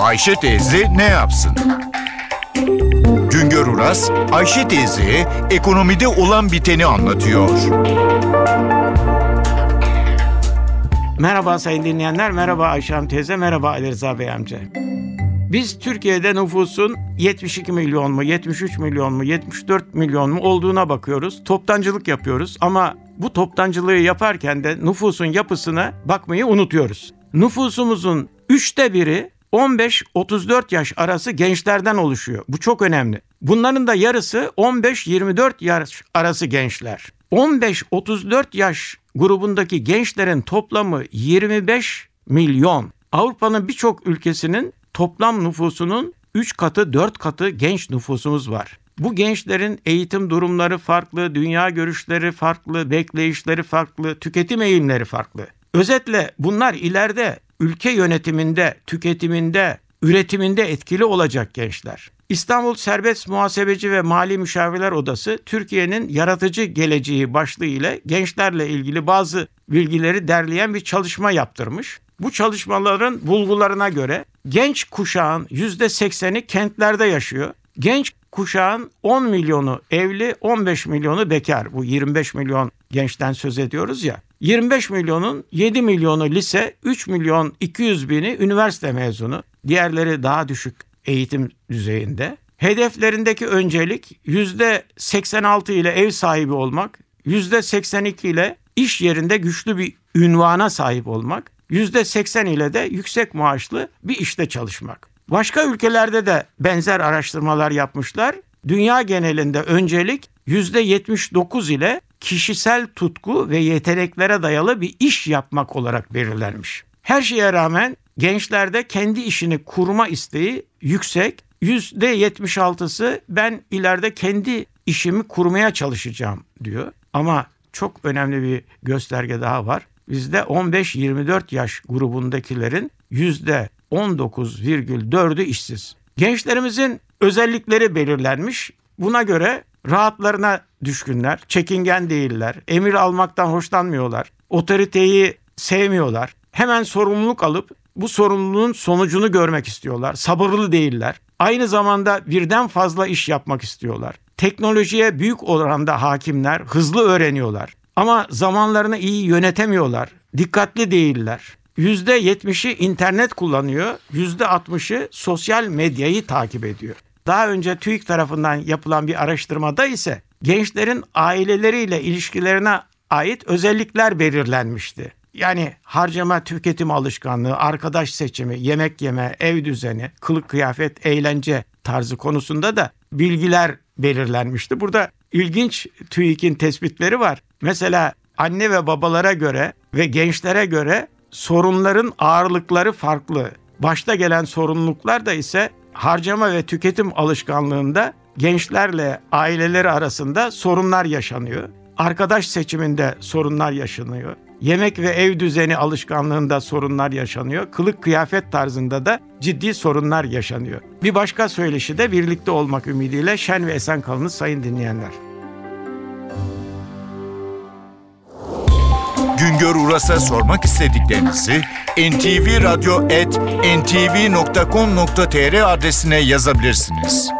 Ayşe teyze ne yapsın? Güngör Uras, Ayşe teyze ekonomide olan biteni anlatıyor. Merhaba sayın dinleyenler, merhaba Ayşe Hanım teyze, merhaba Ali Rıza Bey amca. Biz Türkiye'de nüfusun 72 milyon mu, 73 milyon mu, 74 milyon mu olduğuna bakıyoruz. Toptancılık yapıyoruz ama bu toptancılığı yaparken de nüfusun yapısına bakmayı unutuyoruz. Nüfusumuzun üçte biri 15-34 yaş arası gençlerden oluşuyor. Bu çok önemli. Bunların da yarısı 15-24 yaş arası gençler. 15-34 yaş grubundaki gençlerin toplamı 25 milyon. Avrupa'nın birçok ülkesinin toplam nüfusunun 3 katı 4 katı genç nüfusumuz var. Bu gençlerin eğitim durumları farklı, dünya görüşleri farklı, bekleyişleri farklı, tüketim eğilimleri farklı. Özetle bunlar ileride ülke yönetiminde, tüketiminde, üretiminde etkili olacak gençler. İstanbul Serbest Muhasebeci ve Mali Müşavirler Odası Türkiye'nin yaratıcı geleceği başlığı ile gençlerle ilgili bazı bilgileri derleyen bir çalışma yaptırmış. Bu çalışmaların bulgularına göre genç kuşağın %80'i kentlerde yaşıyor. Genç kuşağın 10 milyonu evli, 15 milyonu bekar. Bu 25 milyon gençten söz ediyoruz ya. 25 milyonun 7 milyonu lise, 3 milyon 200 bini üniversite mezunu. Diğerleri daha düşük eğitim düzeyinde. Hedeflerindeki öncelik %86 ile ev sahibi olmak, %82 ile iş yerinde güçlü bir ünvana sahip olmak, %80 ile de yüksek maaşlı bir işte çalışmak. Başka ülkelerde de benzer araştırmalar yapmışlar. Dünya genelinde öncelik %79 ile kişisel tutku ve yeteneklere dayalı bir iş yapmak olarak belirlenmiş. Her şeye rağmen gençlerde kendi işini kurma isteği yüksek. %76'sı ben ileride kendi işimi kurmaya çalışacağım diyor. Ama çok önemli bir gösterge daha var. Bizde 15-24 yaş grubundakilerin %19,4'ü işsiz. Gençlerimizin özellikleri belirlenmiş. Buna göre rahatlarına düşkünler, çekingen değiller, emir almaktan hoşlanmıyorlar, otoriteyi sevmiyorlar. Hemen sorumluluk alıp bu sorumluluğun sonucunu görmek istiyorlar. Sabırlı değiller. Aynı zamanda birden fazla iş yapmak istiyorlar. Teknolojiye büyük oranda hakimler, hızlı öğreniyorlar. Ama zamanlarını iyi yönetemiyorlar. Dikkatli değiller. %70'i internet kullanıyor, %60'ı sosyal medyayı takip ediyor. Daha önce TÜİK tarafından yapılan bir araştırmada ise gençlerin aileleriyle ilişkilerine ait özellikler belirlenmişti. Yani harcama tüketim alışkanlığı, arkadaş seçimi, yemek yeme, ev düzeni, kılık kıyafet, eğlence tarzı konusunda da bilgiler belirlenmişti. Burada ilginç TÜİK'in tespitleri var. Mesela anne ve babalara göre ve gençlere göre sorunların ağırlıkları farklı. Başta gelen sorumluluklar da ise harcama ve tüketim alışkanlığında gençlerle aileleri arasında sorunlar yaşanıyor. Arkadaş seçiminde sorunlar yaşanıyor. Yemek ve ev düzeni alışkanlığında sorunlar yaşanıyor. Kılık kıyafet tarzında da ciddi sorunlar yaşanıyor. Bir başka söyleşi de birlikte olmak ümidiyle şen ve esen kalınız sayın dinleyenler. Güngör Uras'a sormak istediklerinizi ntvradio.com.tr adresine yazabilirsiniz.